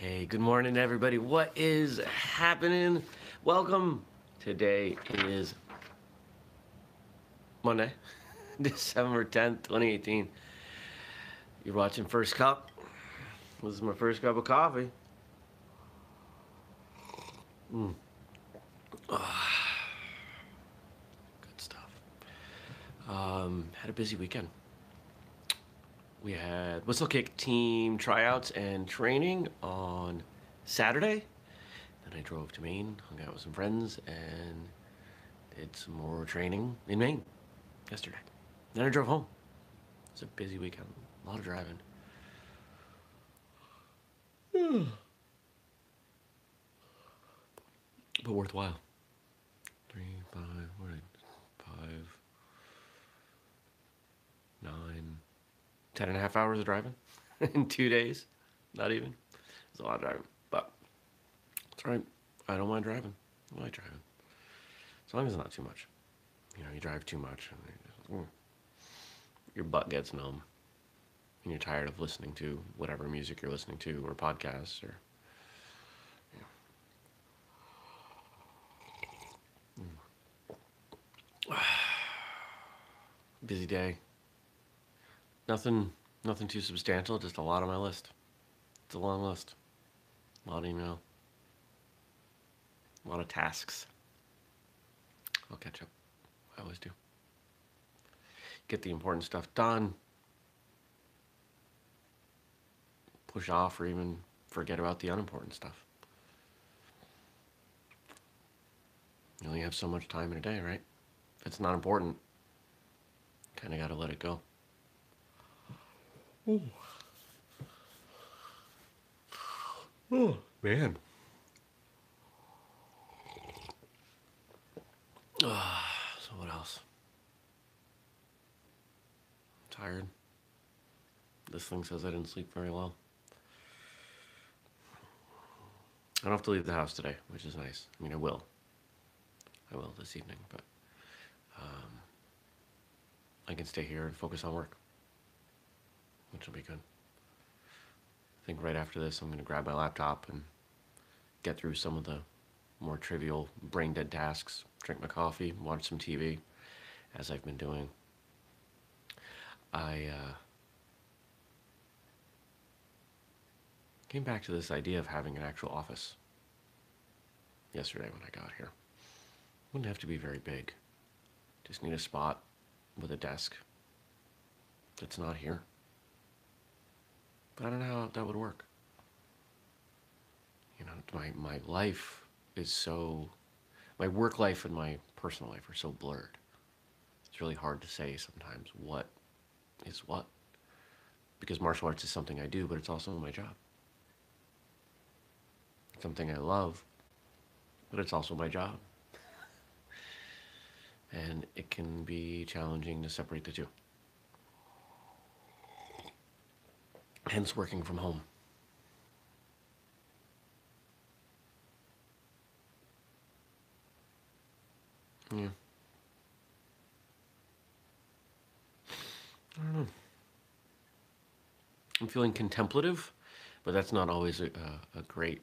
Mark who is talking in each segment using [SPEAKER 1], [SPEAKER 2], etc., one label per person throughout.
[SPEAKER 1] Hey, good morning, everybody. What is happening? Welcome. Today is Monday, December 10th, 2018. You're watching First Cup. This is my first cup of coffee. Ah. Good stuff. Um, had a busy weekend. We had Whistlekick team tryouts and training on Saturday. Then I drove to Maine, hung out with some friends, and did some more training in Maine yesterday. Then I drove home. It's a busy weekend, a lot of driving. but worthwhile. Three, five, what, five, nine, ten and a half hours of driving in two days. Not even. It's a lot of driving, but it's right. I don't mind driving. I like driving. As long as it's not too much. You know, you drive too much and you mm, your butt gets numb. And you're tired of listening to whatever music you're listening to or podcasts or Busy day. Nothing, nothing too substantial. Just a lot on my list. It's a long list. A lot of email. A lot of tasks. I'll catch up. I always do. Get the important stuff done. Push off or even forget about the unimportant stuff. You only have so much time in a day, right? If it's not important, kind of got to let it go. Ooh. Oh, man. Uh, so what else? I'm tired. This thing says I didn't sleep very well. I don't have to leave the house today, which is nice. I mean, I will. I will this evening, but um, I can stay here and focus on work, which will be good. I think right after this, I'm going to grab my laptop and get through some of the more trivial brain dead tasks, drink my coffee, watch some TV, as I've been doing. I uh, came back to this idea of having an actual office yesterday when I got here. Wouldn't have to be very big. Just need a spot with a desk that's not here. But I don't know how that would work. You know, my, my life is so, my work life and my personal life are so blurred. It's really hard to say sometimes what is what. Because martial arts is something I do, but it's also my job. something I love, but it's also my job and it can be challenging to separate the two. Hence working from home. Yeah. I don't know. I'm feeling contemplative, but that's not always a, a, a great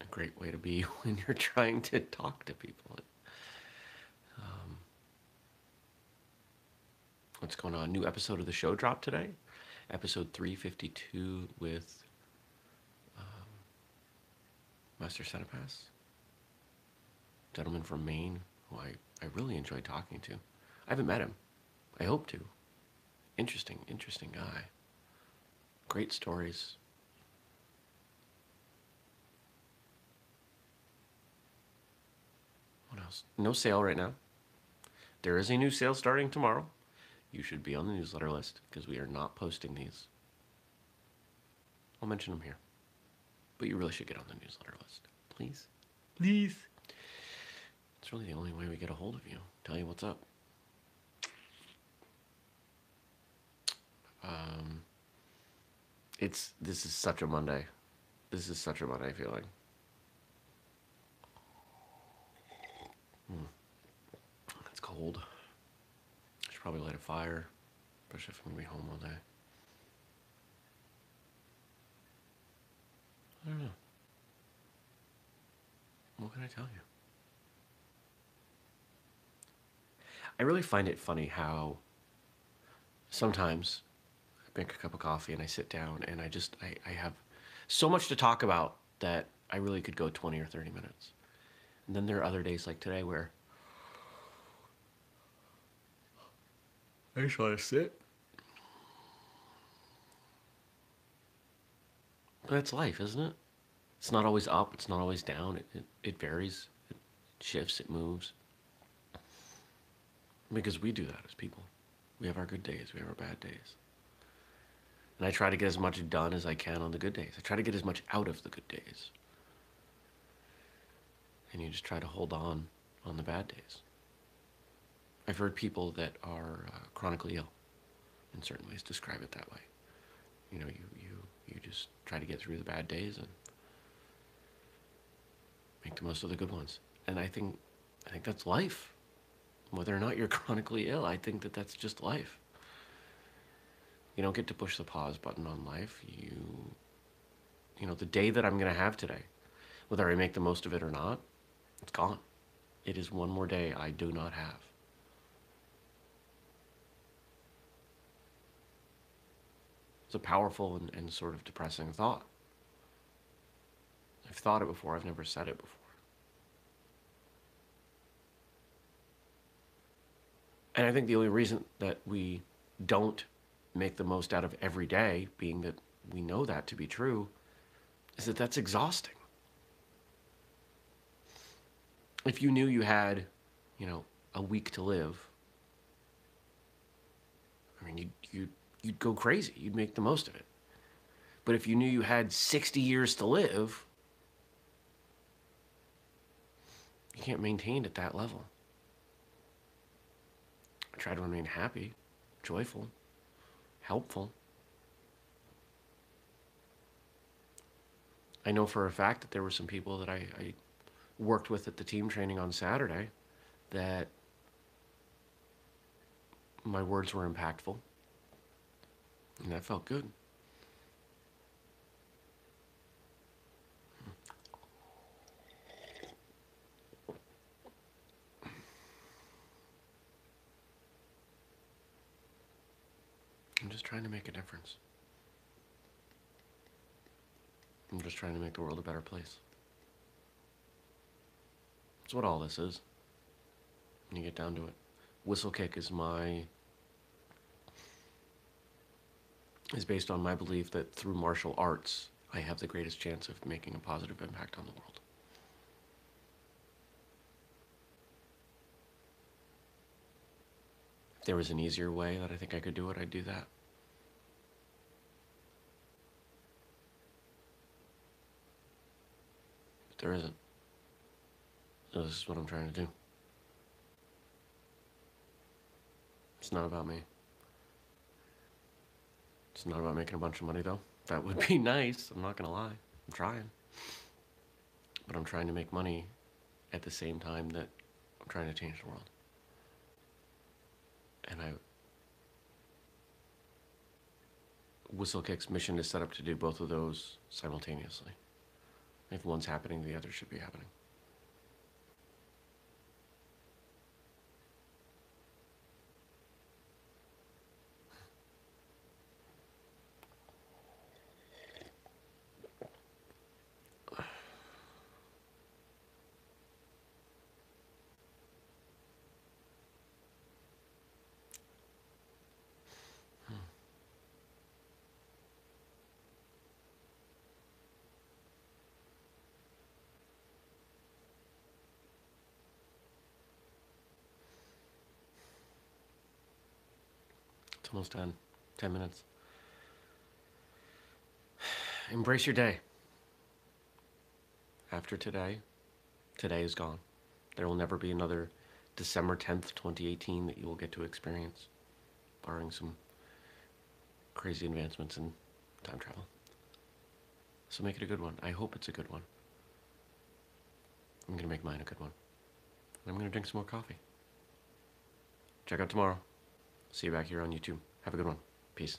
[SPEAKER 1] a great way to be when you're trying to talk to people. Um, what's going on? New episode of the show dropped today. Episode 352 with um, Master Cenepass. Gentleman from Maine who I, I really enjoyed talking to. I haven't met him. I hope to. Interesting, interesting guy. Great stories. What else? No sale right now. There is a new sale starting tomorrow you should be on the newsletter list because we are not posting these. I'll mention them here. But you really should get on the newsletter list. Please. Please. It's really the only way we get a hold of you. Tell you what's up. Um, it's this is such a Monday. This is such a Monday feeling. Mm. It's cold Probably light a fire, especially if I'm gonna be home all day. I don't know. What can I tell you? I really find it funny how sometimes I make a cup of coffee and I sit down and I just, I, I have so much to talk about that I really could go 20 or 30 minutes. And then there are other days like today where I just want to sit. That's life, isn't it? It's not always up, it's not always down. It, it, it varies, it shifts, it moves. Because we do that as people. We have our good days, we have our bad days. And I try to get as much done as I can on the good days. I try to get as much out of the good days. And you just try to hold on on the bad days. I've heard people that are uh, chronically ill, in certain ways, describe it that way. You know, you, you, you just try to get through the bad days and make the most of the good ones. And I think, I think that's life. Whether or not you're chronically ill, I think that that's just life. You don't get to push the pause button on life. You, you know, the day that I'm going to have today, whether I make the most of it or not, it's gone. It is one more day I do not have. A powerful and, and sort of depressing thought. I've thought it before, I've never said it before. And I think the only reason that we don't make the most out of every day, being that we know that to be true, is that that's exhausting. If you knew you had, you know, a week to live, I mean, you'd, you'd, you'd go crazy. You'd make the most of it. But if you knew you had 60 years to live, you can't maintain at that level. I try to remain happy, joyful, helpful. I know for a fact that there were some people that I, I worked with at the team training on Saturday that my words were impactful. And that felt good. I'm just trying to make a difference. I'm just trying to make the world a better place. That's what all this is. When you get down to it. Whistlekick is my is based on my belief that through martial arts I have the greatest chance of making a positive impact on the world. If there was an easier way that I think I could do it, I'd do that. But there isn't. So this is what I'm trying to do. It's not about me. It's not about making a bunch of money, though. That would be nice. I'm not going to lie. I'm trying. But I'm trying to make money at the same time that I'm trying to change the world. And I. Whistlekick's mission is set up to do both of those simultaneously. If one's happening, the other should be happening. It's almost done. 10 minutes. Embrace your day. After today, today is gone. There will never be another December 10th, 2018 that you will get to experience, barring some crazy advancements in time travel. So make it a good one. I hope it's a good one. I'm going to make mine a good one. And I'm going to drink some more coffee. Check out tomorrow. See you back here on YouTube. Have a good one. Peace.